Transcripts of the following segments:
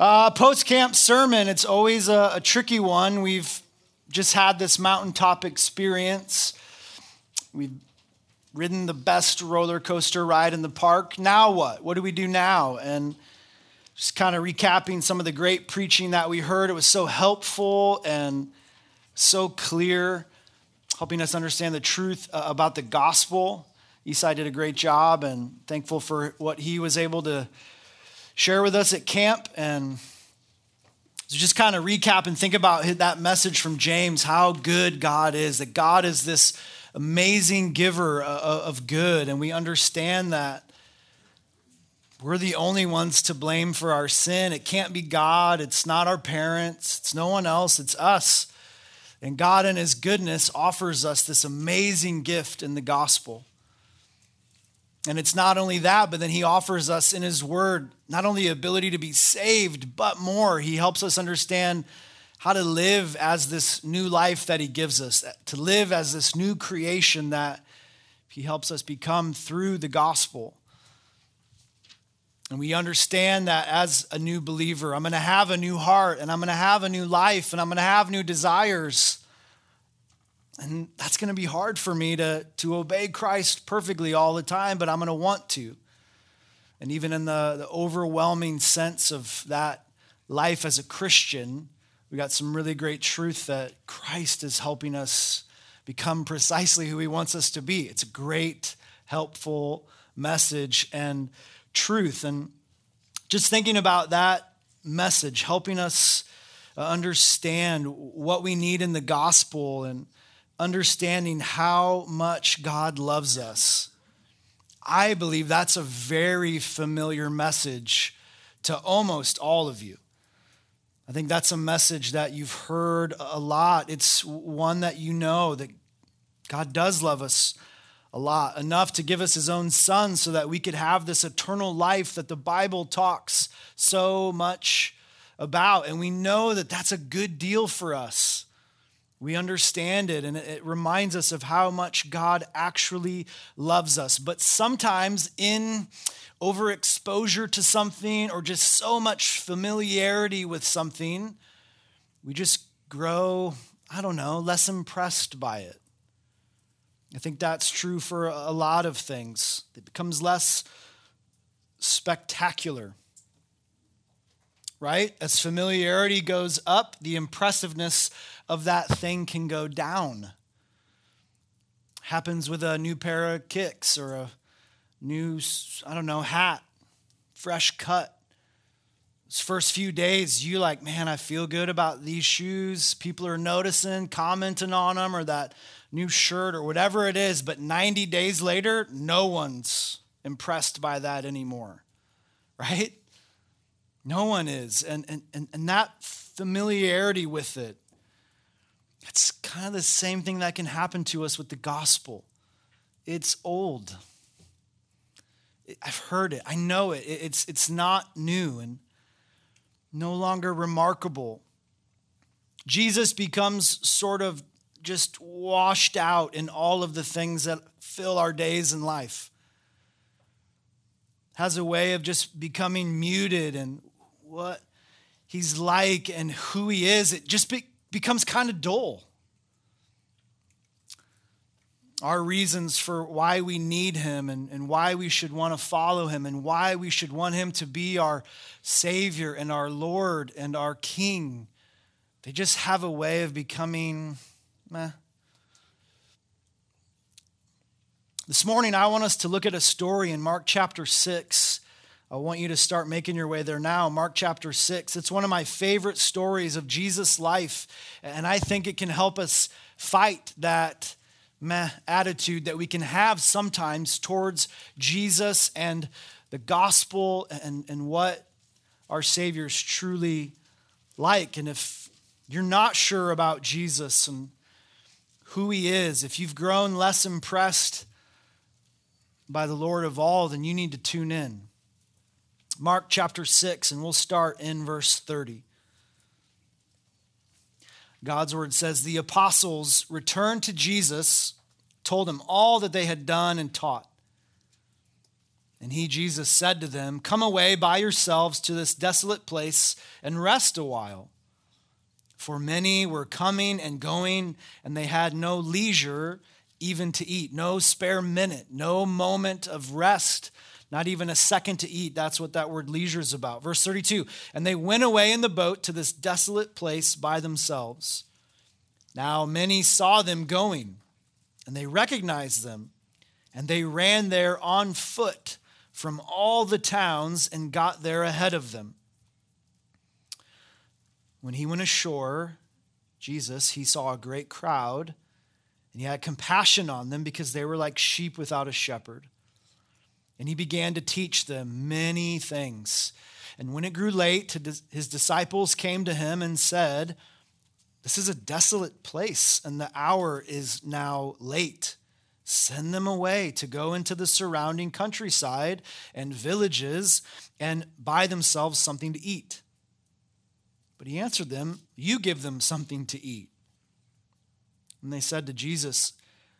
Uh, Post camp sermon, it's always a, a, tricky one. We've just had this mountaintop experience. We've ridden the best roller coaster ride in the park. Now what? What do we do now? And just kind of recapping some of the great preaching that we heard. It was so helpful and so clear, helping us understand the truth uh, about the gospel. Esai did a great job, and thankful for what he was able to share with us at camp and so just kind of recap and think about that message from James how good God is, that God is this amazing giver of good, and we understand that we're the only ones to blame for our sin. It can't be God, it's not our parents, it's no one else, it's us. And God, in His goodness, offers us this amazing gift in the gospel. And it's not only that, but then he offers us in his word not only the ability to be saved, but more. He helps us understand how to live as this new life that he gives us, to live as this new creation that he helps us become through the gospel. And we understand that as a new believer, I'm going to have a new heart and I'm going to have a new life and I'm going to have new desires. And that's going to be hard for me to, to obey Christ perfectly all the time, but I'm going to want to. And even in the, the overwhelming sense of that life as a Christian, we got some really great truth that Christ is helping us become precisely who he wants us to be. It's a great, helpful message and truth. And just thinking about that message, helping us uh, understand what we need in the gospel and understanding how much God loves us. I believe that's a very familiar message to almost all of you. I think that's a message that you've heard a lot. It's one that you know that God does love us a lot, enough to give us his own son so that we could have this eternal life that the Bible talks so much about. And we know that that's a good deal for us. We understand it, and it reminds us of how much God actually loves us. But sometimes, in overexposure to something or just so much familiarity with something, we just grow, I don't know, less impressed by it. I think that's true for a lot of things. It becomes less spectacular right? As familiarity goes up, the impressiveness of that thing can go down. Happens with a new pair of kicks or a new, I don't know, hat, fresh cut. Those first few days, you like, man, I feel good about these shoes. People are noticing, commenting on them, or that new shirt, or whatever it is. But 90 days later, no one's impressed by that anymore, right? No one is. And, and, and, and that familiarity with it, it's kind of the same thing that can happen to us with the gospel. It's old. I've heard it. I know it. It's, it's not new and no longer remarkable. Jesus becomes sort of just washed out in all of the things that fill our days in life. Has a way of just becoming muted and what he's like and who he is, it just be, becomes kind of dull. Our reasons for why we need him and, and why we should want to follow him and why we should want him to be our Savior and our Lord and our King, they just have a way of becoming meh. This morning, I want us to look at a story in Mark chapter 6 I want you to start making your way there now. Mark chapter 6. It's one of my favorite stories of Jesus' life, and I think it can help us fight that meh attitude that we can have sometimes towards Jesus and the gospel and, and what our Savior is truly like. And if you're not sure about Jesus and who he is, if you've grown less impressed by the Lord of all, then you need to tune in. Mark chapter 6, and we'll start in verse 30. God's word says The apostles returned to Jesus, told him all that they had done and taught. And he, Jesus, said to them, Come away by yourselves to this desolate place and rest a while. For many were coming and going, and they had no leisure even to eat, no spare minute, no moment of rest, not even a second to eat. That's what that word leisure is about. Verse 32 And they went away in the boat to this desolate place by themselves. Now many saw them going, and they recognized them, and they ran there on foot from all the towns and got there ahead of them. When he went ashore, Jesus, he saw a great crowd, and he had compassion on them because they were like sheep without a shepherd. And he began to teach them many things. And when it grew late, his disciples came to him and said, This is a desolate place, and the hour is now late. Send them away to go into the surrounding countryside and villages and buy themselves something to eat. But he answered them, You give them something to eat. And they said to Jesus,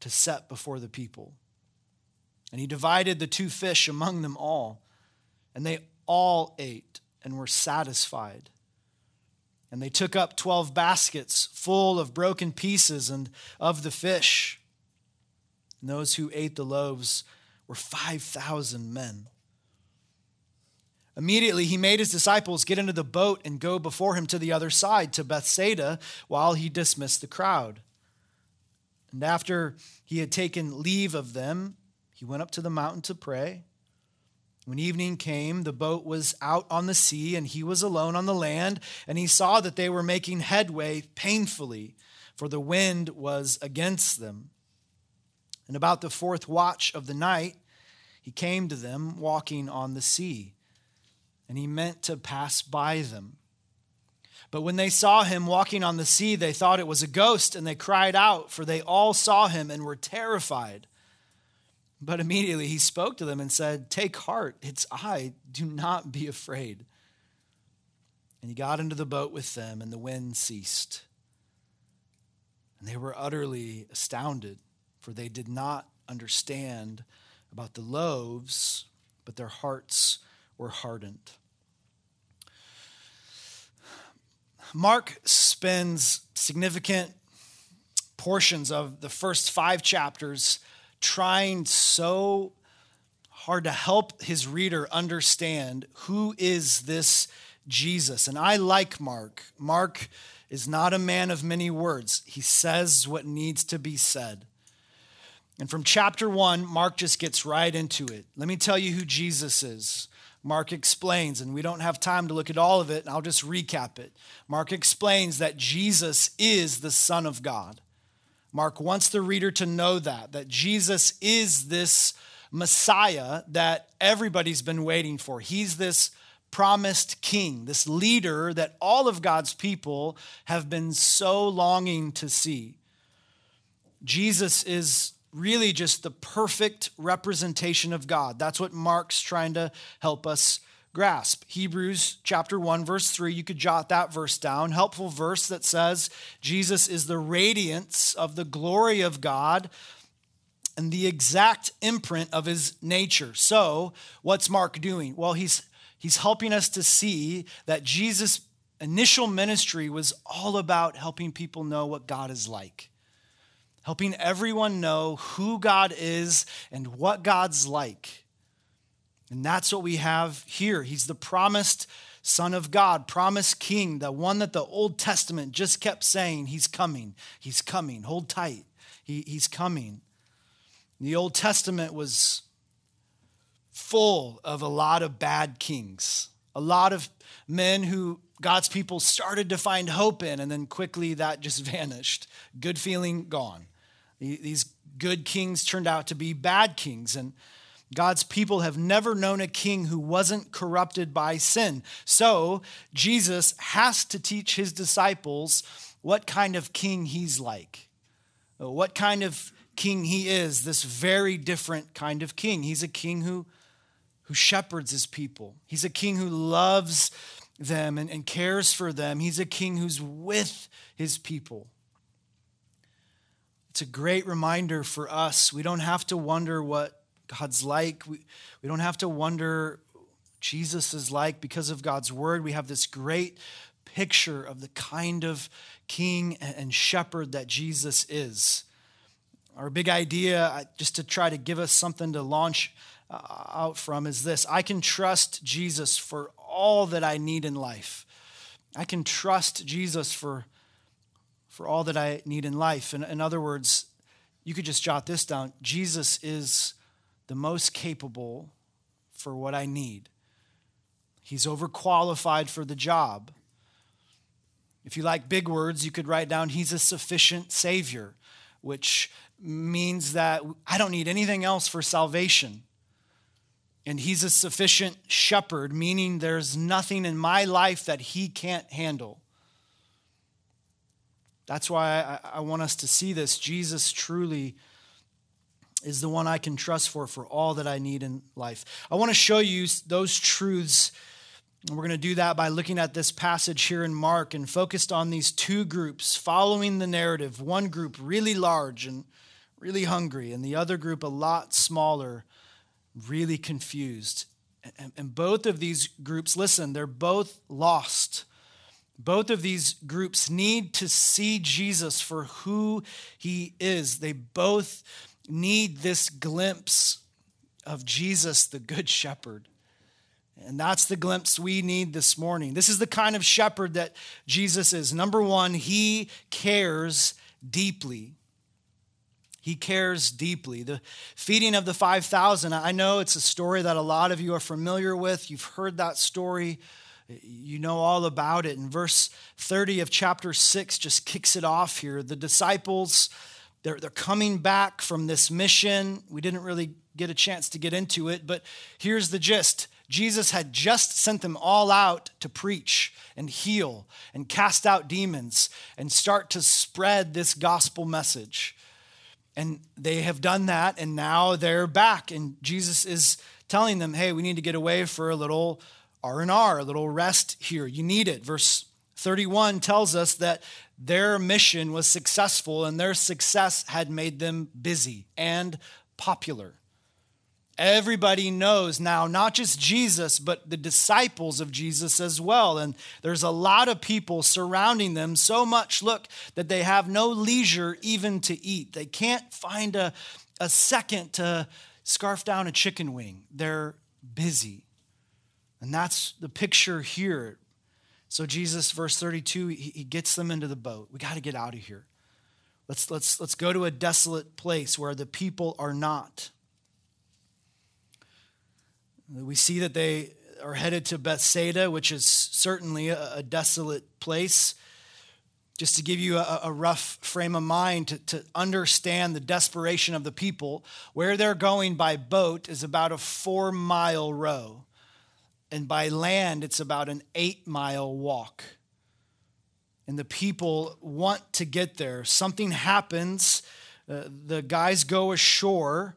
to set before the people. And he divided the two fish among them all. And they all ate and were satisfied. And they took up 12 baskets full of broken pieces and of the fish. And those who ate the loaves were 5,000 men. Immediately, he made his disciples get into the boat and go before him to the other side, to Bethsaida, while he dismissed the crowd. And after he had taken leave of them, he went up to the mountain to pray. When evening came, the boat was out on the sea, and he was alone on the land, and he saw that they were making headway painfully, for the wind was against them. And about the fourth watch of the night, he came to them walking on the sea, and he meant to pass by them. But when they saw him walking on the sea, they thought it was a ghost, and they cried out, for they all saw him and were terrified. But immediately he spoke to them and said, Take heart, it's I, do not be afraid. And he got into the boat with them, and the wind ceased. And they were utterly astounded, for they did not understand about the loaves, but their hearts were hardened. Mark spends significant portions of the first five chapters trying so hard to help his reader understand who is this Jesus. And I like Mark. Mark is not a man of many words, he says what needs to be said. And from chapter one, Mark just gets right into it. Let me tell you who Jesus is. Mark explains, and we don't have time to look at all of it, I'll just recap it. Mark explains that Jesus is the Son of God. Mark wants the reader to know that, that Jesus is this Messiah that everybody's been waiting for. He's this promised king, this leader that all of God's people have been so longing to see. Jesus is really just the perfect representation of God. That's what Mark's trying to help us grasp. Hebrews chapter 1 verse 3, you could jot that verse down. Helpful verse that says Jesus is the radiance of the glory of God and the exact imprint of his nature. So, what's Mark doing? Well, he's he's helping us to see that Jesus initial ministry was all about helping people know what God is like. Helping everyone know who God is and what God's like. And that's what we have here. He's the promised Son of God, promised King, the one that the Old Testament just kept saying, He's coming, He's coming. Hold tight, he, He's coming. The Old Testament was full of a lot of bad kings, a lot of men who God's people started to find hope in, and then quickly that just vanished. Good feeling gone. These good kings turned out to be bad kings. And God's people have never known a king who wasn't corrupted by sin. So, Jesus has to teach his disciples what kind of king he's like, what kind of king he is, this very different kind of king. He's a king who, who shepherds his people, he's a king who loves them and, and cares for them, he's a king who's with his people. It's a great reminder for us. We don't have to wonder what God's like. We, we don't have to wonder Jesus is like because of God's word. We have this great picture of the kind of king and shepherd that Jesus is. Our big idea, just to try to give us something to launch uh, out from, is this I can trust Jesus for all that I need in life. I can trust Jesus for, for all that I need in life. In, in other words, you could just jot this down Jesus is the most capable for what I need. He's overqualified for the job. If you like big words, you could write down, He's a sufficient Savior, which means that I don't need anything else for salvation. And He's a sufficient shepherd, meaning there's nothing in my life that He can't handle. That's why I, I want us to see this. Jesus truly is the one I can trust for for all that I need in life. I want to show you those truths. And we're going to do that by looking at this passage here in Mark and focused on these two groups following the narrative. One group really large and really hungry, and the other group a lot smaller, really confused. And both of these groups, listen, they're both lost. Both of these groups need to see Jesus for who he is. They both need this glimpse of Jesus, the Good Shepherd. And that's the glimpse we need this morning. This is the kind of shepherd that Jesus is. Number one, he cares deeply. He cares deeply. The feeding of the 5,000, I know it's a story that a lot of you are familiar with. You've heard that story, you know all about it. And verse 30 of chapter 6 just kicks it off here. The disciples, they're, they're coming back from this mission. We didn't really get a chance to get into it, but here's the gist Jesus had just sent them all out to preach and heal and cast out demons and start to spread this gospel message. And they have done that, and now they're back. And Jesus is telling them, hey, we need to get away for a little R&R, a little rest here. You need it. Verse 31 tells us that their mission was successful and their success had made them busy and popular. Everybody knows now, not just Jesus, but the disciples of Jesus as well. And there's a lot of people surrounding them so much, look, that they have no leisure even to eat. They can't find a, a second to scarf down a chicken wing. They're busy. And that's the picture here. So Jesus, verse 32, he gets them into the boat. We got to get out of here. Let's, let's, let's go to a desolate place where the people are not. We see that they are headed to Bethsaida, which is certainly a, a desolate place. Just to give you a, a rough frame of mind to, to understand the desperation of the people, where they're going by boat is about a four mile row and by land, it's about an eight mile walk. And the people want to get there. Something happens. Uh, the guys go ashore.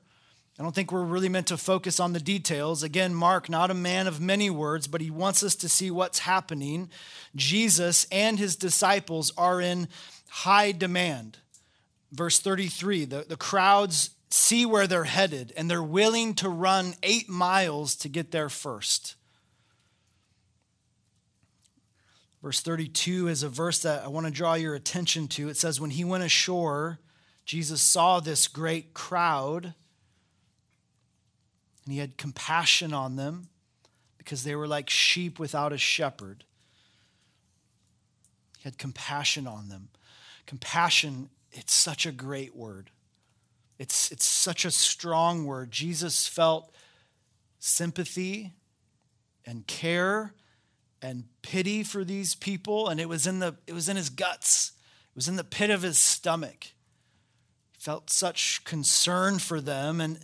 I don't think we're really meant to focus on the details. Again, Mark, not a man of many words, but he wants us to see what's happening. Jesus and his disciples are in high demand. Verse 33 the, the crowds see where they're headed, and they're willing to run eight miles to get there first. Verse 32 is a verse that I want to draw your attention to. It says, When he went ashore, Jesus saw this great crowd, and he had compassion on them because they were like sheep without a shepherd. He had compassion on them. Compassion, it's such a great word. It's, it's such a strong word. Jesus felt sympathy and care and pity for these people and it was in the it was in his guts it was in the pit of his stomach he felt such concern for them and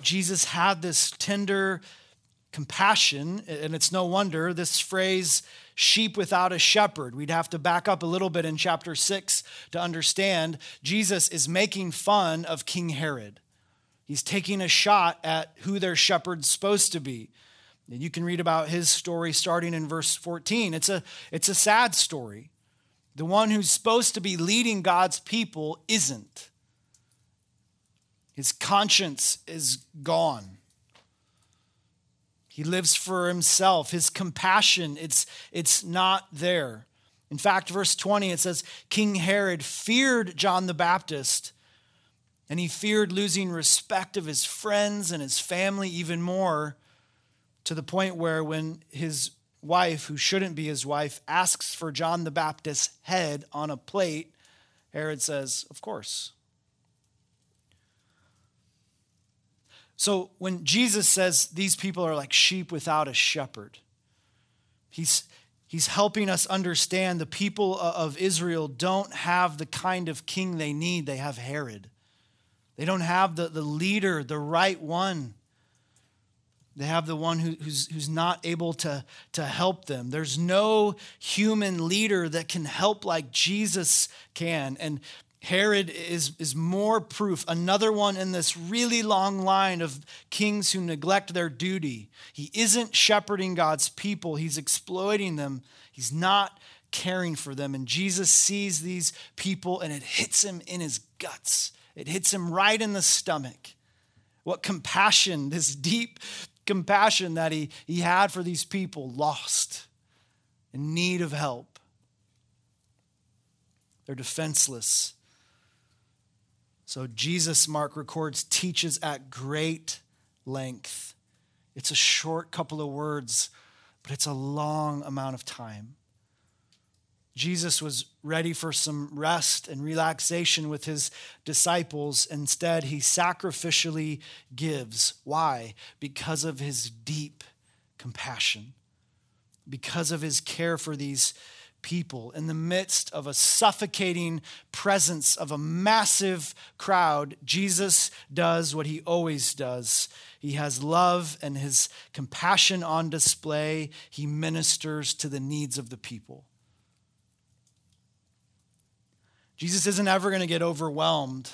Jesus had this tender compassion, and it's no wonder this phrase, sheep without a shepherd. We'd have to back up a little bit in chapter 6 to understand Jesus is making fun of King Herod. He's taking a shot at who their shepherd's supposed to be. And you can read about his story starting in verse 14. It's a, it's a sad story. The one who's supposed to be leading God's people isn't. His conscience is gone. He lives for himself. His compassion, it's, it's not there. In fact, verse 20, it says King Herod feared John the Baptist, and he feared losing respect of his friends and his family even more, to the point where when his wife, who shouldn't be his wife, asks for John the Baptist's head on a plate, Herod says, Of course. So when Jesus says these people are like sheep without a shepherd, he's, he's helping us understand the people of Israel don't have the kind of king they need. They have Herod. They don't have the, the leader, the right one. They have the one who, who's, who's not able to, to help them. There's no human leader that can help like Jesus can. And Herod is, is more proof, another one in this really long line of kings who neglect their duty. He isn't shepherding God's people, he's exploiting them, he's not caring for them. And Jesus sees these people and it hits him in his guts, it hits him right in the stomach. What compassion, this deep compassion that he, he had for these people lost in need of help. They're defenseless so Jesus, Mark records, teaches at great length. It's a short couple of words, but it's a long amount of time. Jesus was ready for some rest and relaxation with his disciples. Instead, he sacrificially gives. Why? Because of his deep compassion, because of his care for these people in the midst of a suffocating presence of a massive crowd, Jesus does what he always does. He has love and his compassion on display. He ministers to the needs of the people. Jesus isn't ever going to get overwhelmed.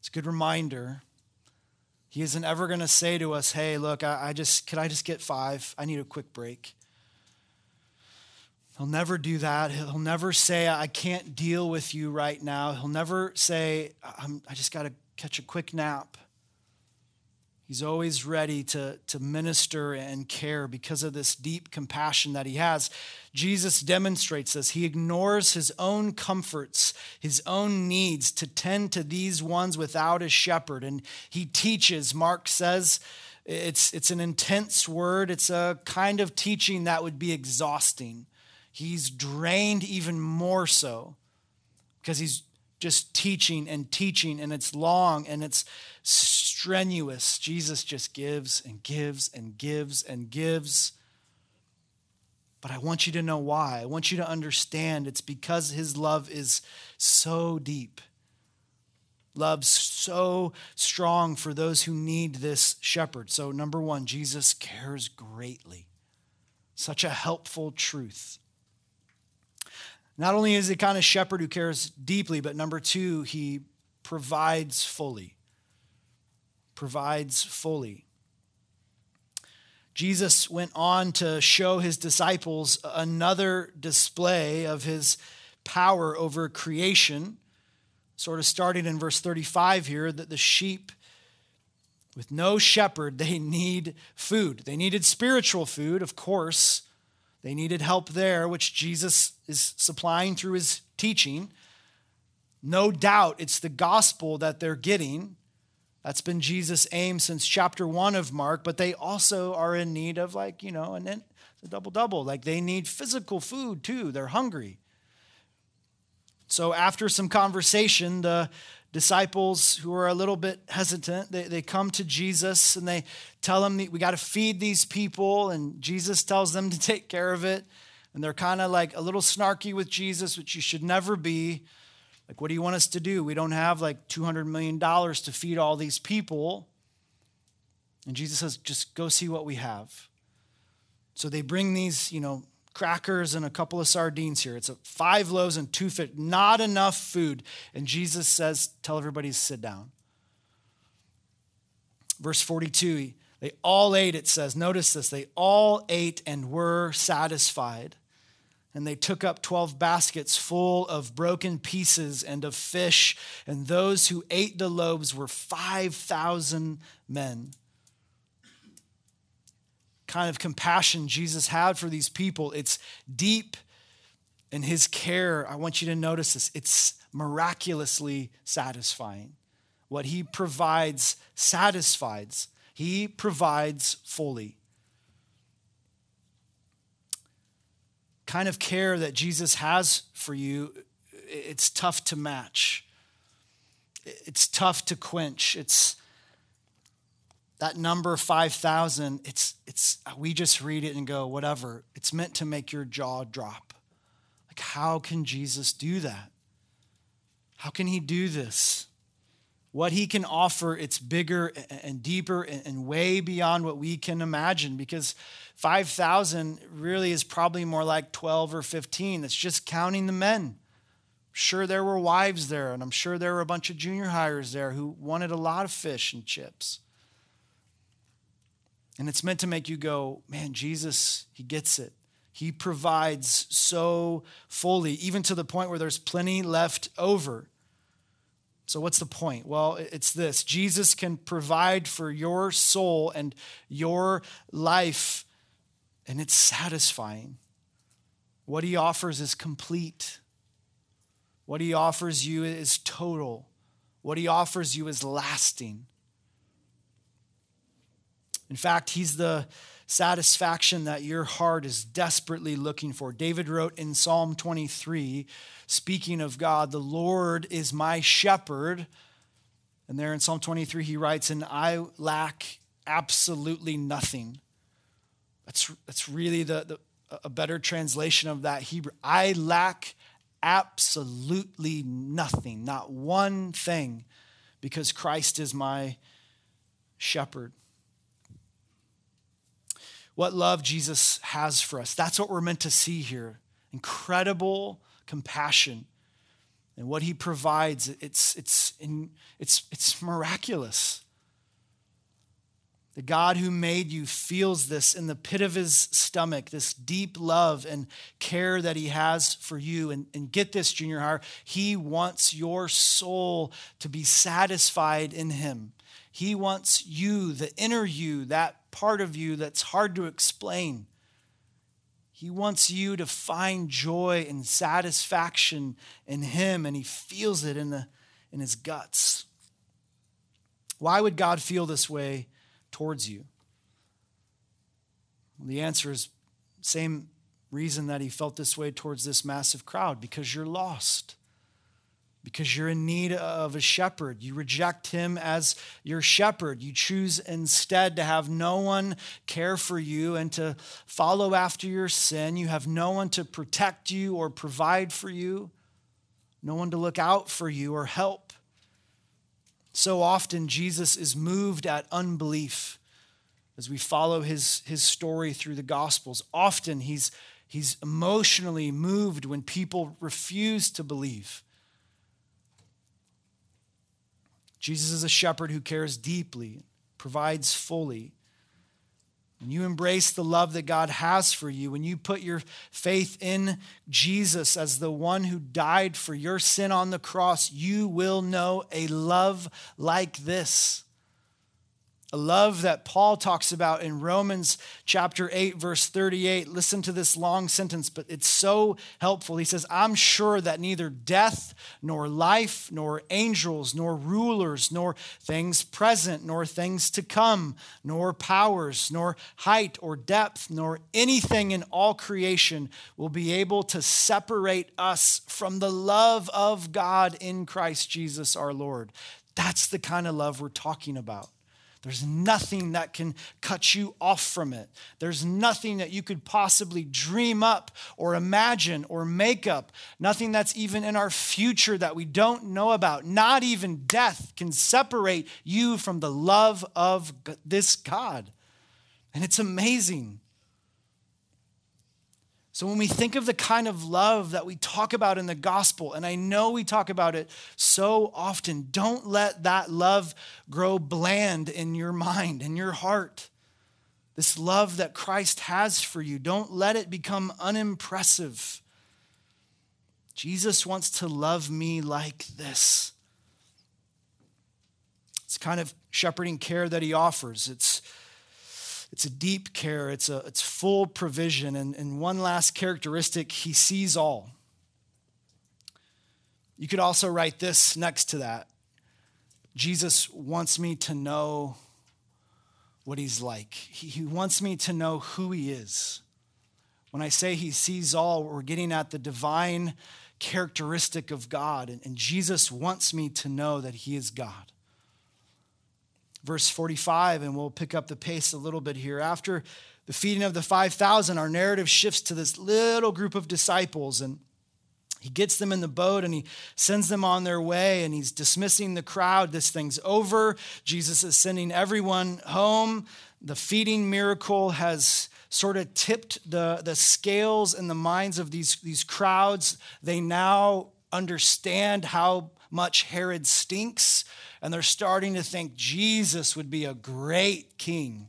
It's a good reminder. He isn't ever going to say to us, hey, look, I, I just, could I just get five? I need a quick break. He'll never do that. He'll never say, I can't deal with you right now. He'll never say, i just got to catch a quick nap. He's always ready to, to minister and care because of this deep compassion that he has. Jesus demonstrates this. He ignores his own comforts, his own needs to tend to these ones without a shepherd. And he teaches, Mark says, it's, it's an intense word, it's a kind of teaching that would be exhausting he's drained even more so because he's just teaching and teaching, and it's long and it's strenuous. Jesus just gives and gives and gives and gives. But I want you to know why. I want you to understand it's because his love is so deep. Love so strong for those who need this shepherd. So, number one, Jesus cares greatly. Such a helpful truth. Not only is he kind of shepherd who cares deeply, but number two, he provides fully. Provides fully. Jesus went on to show his disciples another display of his power over creation, sort of starting in verse 35 here, that the sheep with no shepherd, they need food. They needed spiritual food, of course, they needed help there, which Jesus is supplying through his teaching. No doubt it's the gospel that they're getting. That's been Jesus' aim since chapter one of Mark, but they also are in need of, like, you know, and then a double double. Like they need physical food too. They're hungry. So after some conversation, the disciples who are a little bit hesitant they, they come to jesus and they tell him we got to feed these people and jesus tells them to take care of it and they're kind of like a little snarky with jesus which you should never be like what do you want us to do we don't have like $200 million to feed all these people And Jesus says, just go see what we have. So they bring these, you know, crackers and a couple of sardines here. It's a five loaves and two fish, not enough food. And Jesus says, tell everybody to sit down. Verse 42, they all ate, it says. Notice this. They all ate and were satisfied. And they took up 12 baskets full of broken pieces and of fish. And those who ate the loaves were 5,000 men. Kind of compassion Jesus had for these people. It's deep in his care. I want you to notice this. It's miraculously satisfying. What he provides satisfies, he provides fully. Kind of care that Jesus has for you, it's tough to match. It's tough to quench. It's that number 5000 it's it's we just read it and go whatever it's meant to make your jaw drop like how can jesus do that how can he do this what he can offer, it's bigger and deeper and way beyond what we can imagine because 5,000 really is probably more like 12 or 15. It's just counting the men. Sure, there were wives there, and I'm sure there were a bunch of junior highers there who wanted a lot of fish and chips. And it's meant to make you go, man, Jesus, he gets it. He provides so fully, even to the point where there's plenty left over. So, what's the point? Well, it's this Jesus can provide for your soul and your life, and it's satisfying. What he offers is complete. What he offers you is total. What he offers you is lasting. In fact, he's the satisfaction that your heart is desperately looking for. David wrote in Psalm 23, speaking of God, the Lord is my shepherd. And there in Psalm 23, he writes, and I lack absolutely nothing. That's, that's really the, the, a better translation of that Hebrew. I lack absolutely nothing, not one thing, because Christ is my shepherd what love Jesus has for us. That's what we're meant to see here. Incredible compassion. And what he provides, it's, it's, in, it's, it's miraculous. The God who made you feels this in the pit of his stomach, this deep love and care that he has for you. And, and get this, junior higher, he wants your soul to be satisfied in him. He wants you, the inner you, that part of you that's hard to explain. He wants you to find joy and satisfaction in Him, and He feels it in, the, in His guts. Why would God feel this way towards you? The answer is same reason that He felt this way towards this massive crowd because you're lost because you're in need of a shepherd. You reject him as your shepherd. You choose instead to have no one care for you and to follow after your sin. You have no one to protect you or provide for you, no one to look out for you or help. So often, Jesus is moved at unbelief as we follow his, his story through the Gospels. Often, he's, he's emotionally moved when people refuse to believe. Jesus is a shepherd who cares deeply, provides fully. When you embrace the love that God has for you, when you put your faith in Jesus as the one who died for your sin on the cross, you will know a love like this. A love that Paul talks about in Romans chapter 8, verse 38. Listen to this long sentence, but it's so helpful. He says, I'm sure that neither death, nor life, nor angels, nor rulers, nor things present, nor things to come, nor powers, nor height or depth, nor anything in all creation will be able to separate us from the love of God in Christ Jesus our Lord. That's the kind of love we're talking about. There's nothing that can cut you off from it. There's nothing that you could possibly dream up or imagine or make up. Nothing that's even in our future that we don't know about. Not even death can separate you from the love of this God. And it's amazing. So, when we think of the kind of love that we talk about in the gospel, and I know we talk about it so often, don't let that love grow bland in your mind, in your heart. This love that Christ has for you, don't let it become unimpressive. Jesus wants to love me like this. It's kind of shepherding care that he offers. It's it's a deep care, it's, a, it's full provision. And, and one last characteristic, he sees all. You could also write this next to that Jesus wants me to know what he's like, he, he wants me to know who he is. When I say he sees all, we're getting at the divine characteristic of God. And, and Jesus wants me to know that he is God verse 45, and we'll pick up the pace a little bit here. After the feeding of the 5,000, our narrative shifts to this little group of disciples, and he gets them in the boat and he sends them on their way and he's dismissing the crowd. This thing's over. Jesus is sending everyone home. The feeding miracle has sort of tipped the, the scales in the minds of these, these crowds. They now understand how much Herod stinks and they're starting to think Jesus would be a great king.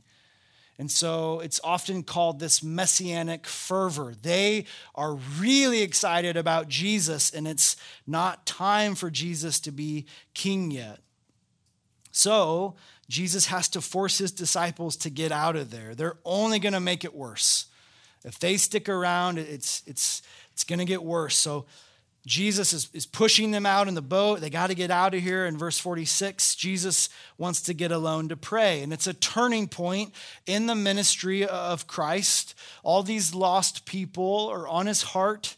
And so it's often called this messianic fervor. They are really excited about Jesus, and it's not time for Jesus to be king yet. So Jesus has to force his disciples to get out of there. They're only going to make it worse. If they stick around, it's, it's, it's going to get worse. So Jesus is, is pushing them out in the boat. They got to get out of here. In verse 46, Jesus wants to get alone to pray. And it's a turning point in the ministry of Christ. All these lost people are on his heart.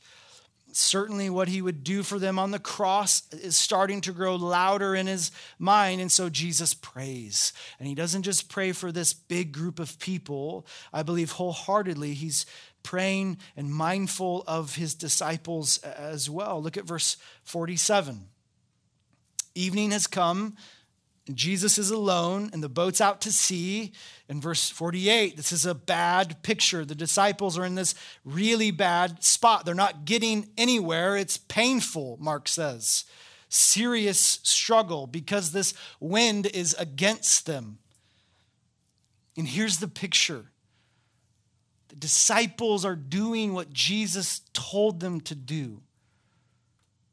Certainly, what he would do for them on the cross is starting to grow louder in his mind. And so Jesus prays. And he doesn't just pray for this big group of people. I believe wholeheartedly he's praying and mindful of his disciples as well. Look at verse 47. Evening has come, and Jesus is alone, and the boat's out to sea. In verse 48, this is a bad picture. The disciples are in this really bad spot. They're not getting anywhere. It's painful, Mark says. Serious struggle because this wind is against them. And here's the picture the disciples are doing what Jesus told them to do.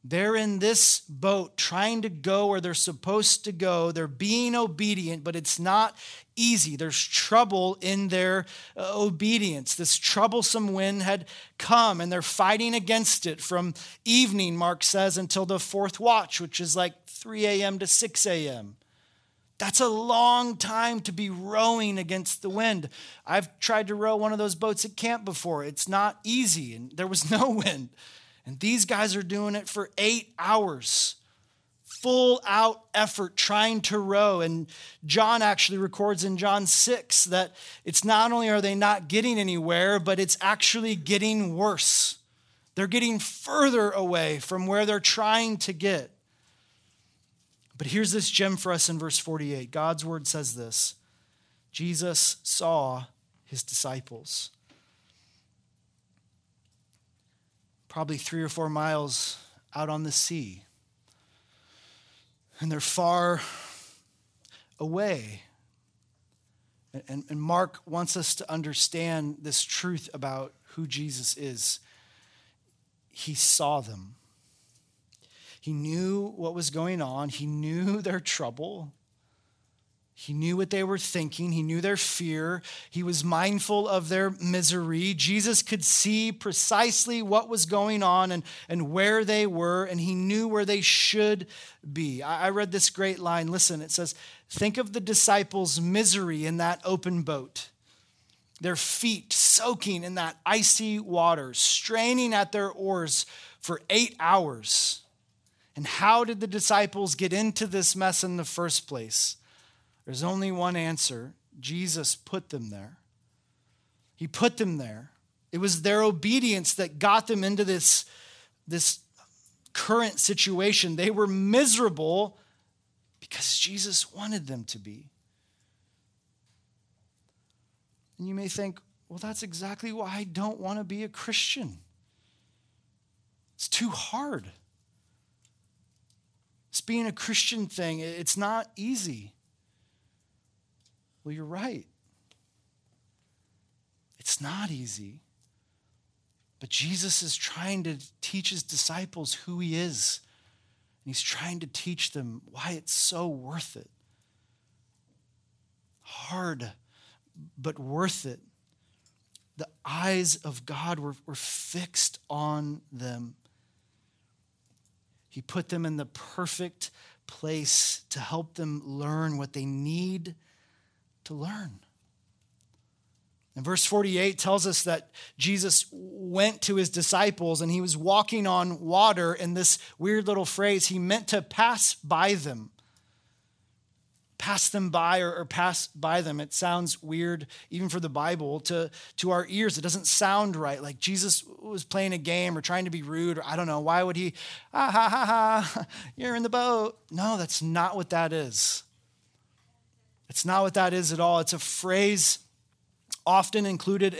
They're in this boat trying to go where they're supposed to go. They're being obedient, but it's not easy. There's trouble in their uh, obedience. This troublesome wind had come, and they're fighting against it from evening, Mark says, until the fourth watch, which is like 3 a.m. to 6 a.m. That's a long time to be rowing against the wind. I've tried to row one of those boats at camp before. It's not easy, and there was no wind. And these guys are doing it for eight hours, full out effort trying to row. And John actually records in John 6 that it's not only are they not getting anywhere, but it's actually getting worse. They're getting further away from where they're trying to get. But here's this gem for us in verse 48. God's word says this Jesus saw his disciples. Probably three or four miles out on the sea. And they're far away. And, and Mark wants us to understand this truth about who Jesus is. He saw them. He knew what was going on, he knew their trouble. He knew what they were thinking. He knew their fear. He was mindful of their misery. Jesus could see precisely what was going on and, and where they were, and he knew where they should be. I, I read this great line. Listen, it says, Think of the disciples' misery in that open boat, their feet soaking in that icy water, straining at their oars for eight hours. And how did the disciples get into this mess in the first place? There's only one answer Jesus put them there. He put them there. It was their obedience that got them into this, this current situation. They were miserable because Jesus wanted them to be. And you may think, well, that's exactly why I don't want to be a Christian. It's too hard. It's being a Christian thing, it's not easy. Well, you're right. It's not easy. But Jesus is trying to teach his disciples who he is. And he's trying to teach them why it's so worth it. Hard, but worth it. The eyes of God were, were fixed on them. He put them in the perfect place to help them learn what they need to learn. And verse 48 tells us that Jesus went to his disciples and he was walking on water. And this weird little phrase, he meant to pass by them. Pass them by or, or pass by them. It sounds weird, even for the Bible, to, to our ears. It doesn't sound right. Like Jesus was playing a game or trying to be rude, or I don't know. Why would he, ah, ha, ha, ha, you're in the boat? No, that's not what that is. It's not what that is at all. It's a phrase often included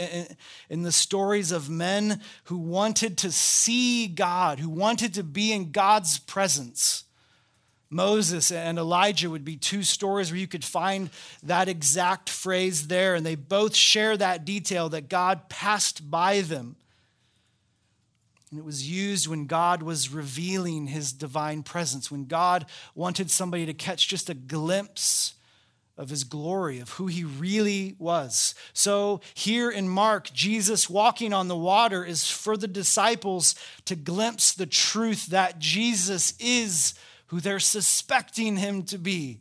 in the stories of men who wanted to see God, who wanted to be in God's presence. Moses and Elijah would be two stories where you could find that exact phrase there, and they both share that detail that God passed by them. And it was used when God was revealing his divine presence, when God wanted somebody to catch just a glimpse of his glory, of who he really was. So, here in Mark, Jesus walking on the water is for the disciples to glimpse the truth that Jesus is who they're suspecting him to be.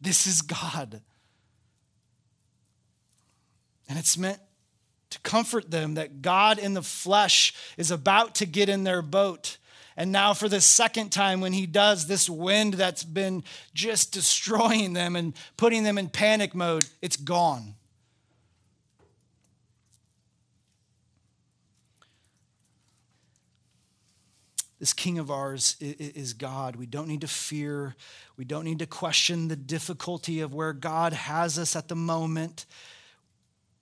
This is God. And it's meant to comfort them that God in the flesh is about to get in their boat and now, for the second time, when he does, this wind that's been just destroying them and putting them in panic mode, it's gone. This king of ours is God. We don't need to fear. We don't need to question the difficulty of where God has us at the moment.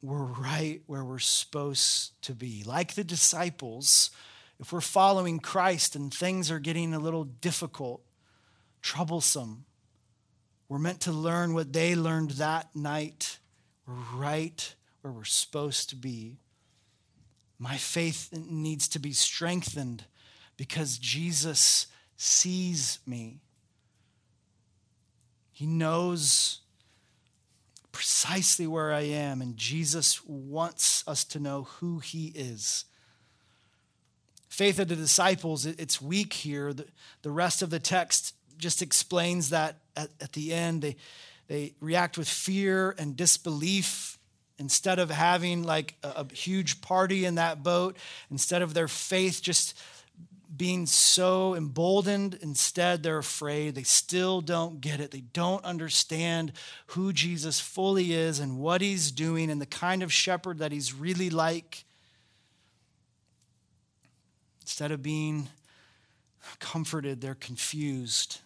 We're right where we're supposed to be. Like the disciples, if we're following Christ and things are getting a little difficult, troublesome, we're meant to learn what they learned that night. We're right where we're supposed to be. My faith needs to be strengthened because Jesus sees me. He knows precisely where I am, and Jesus wants us to know who He is faith of the disciples, it's weak here. The, rest of the text just explains that at, at the end. They, they react with fear and disbelief instead of having like a, a huge party in that boat, instead of their faith just being so emboldened, instead they're afraid. They still don't get it. They don't understand who Jesus fully is and what he's doing and the kind of shepherd that he's really like. Instead of being comforted, they're confused.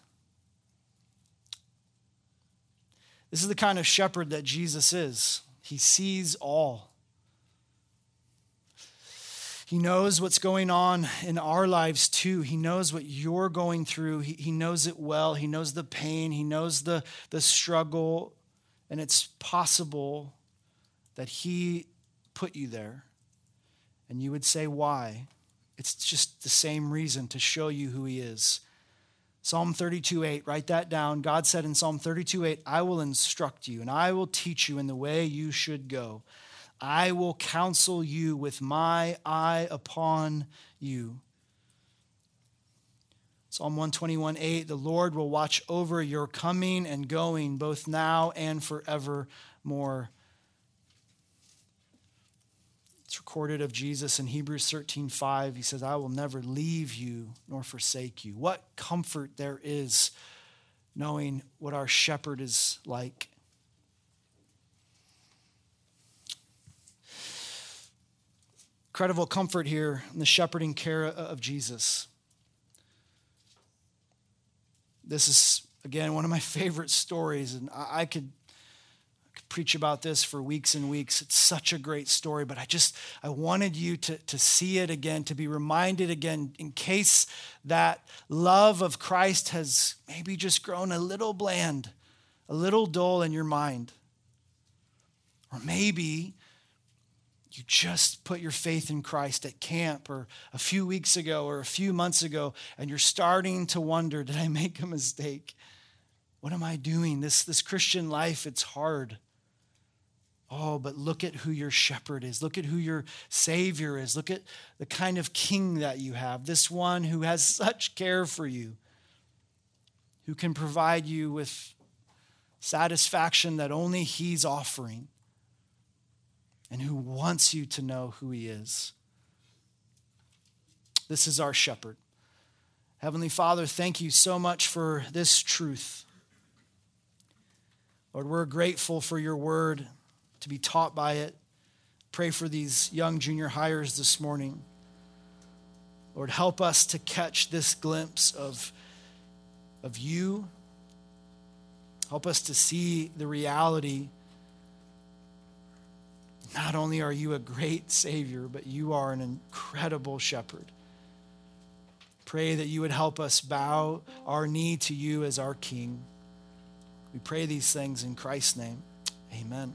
This is the kind of shepherd that Jesus is. He sees all. He knows what's going on in our lives too. He knows what you're going through. He, he knows it well. He knows the pain. He knows the, the struggle. And it's possible that He put you there. And you would say, Why? It's just the same reason to show you who he is. Psalm 32 8, write that down. God said in Psalm 32 8, I will instruct you and I will teach you in the way you should go. I will counsel you with my eye upon you. Psalm 121 8, the Lord will watch over your coming and going, both now and forevermore. It's recorded of Jesus in Hebrews 13 5. He says, I will never leave you nor forsake you. What comfort there is knowing what our shepherd is like. Incredible comfort here in the shepherding care of Jesus. This is, again, one of my favorite stories, and I could preach about this for weeks and weeks. It's such a great story, but I just I wanted you to, to see it again, to be reminded again, in case that love of Christ has maybe just grown a little bland, a little dull in your mind. Or maybe you just put your faith in Christ at camp or a few weeks ago or a few months ago, and you're starting to wonder, did I make a mistake? What am I doing? This, this Christian life, it's hard. Oh, but look at who your shepherd is. Look at who your Savior is. Look at the kind of king that you have. This one who has such care for you, who can provide you with satisfaction that only He's offering, and who wants you to know who He is. This is our shepherd. Heavenly Father, thank you so much for this truth. Lord, we're grateful for your word to be taught by it. Pray for these young junior highers this morning. Lord, help us to catch this glimpse of, of you. Help us to see the reality. Not only are you a great Savior, but you are an incredible shepherd. Pray that you would help us bow our knee to you as our King. We pray these things in Christ's name. Amen.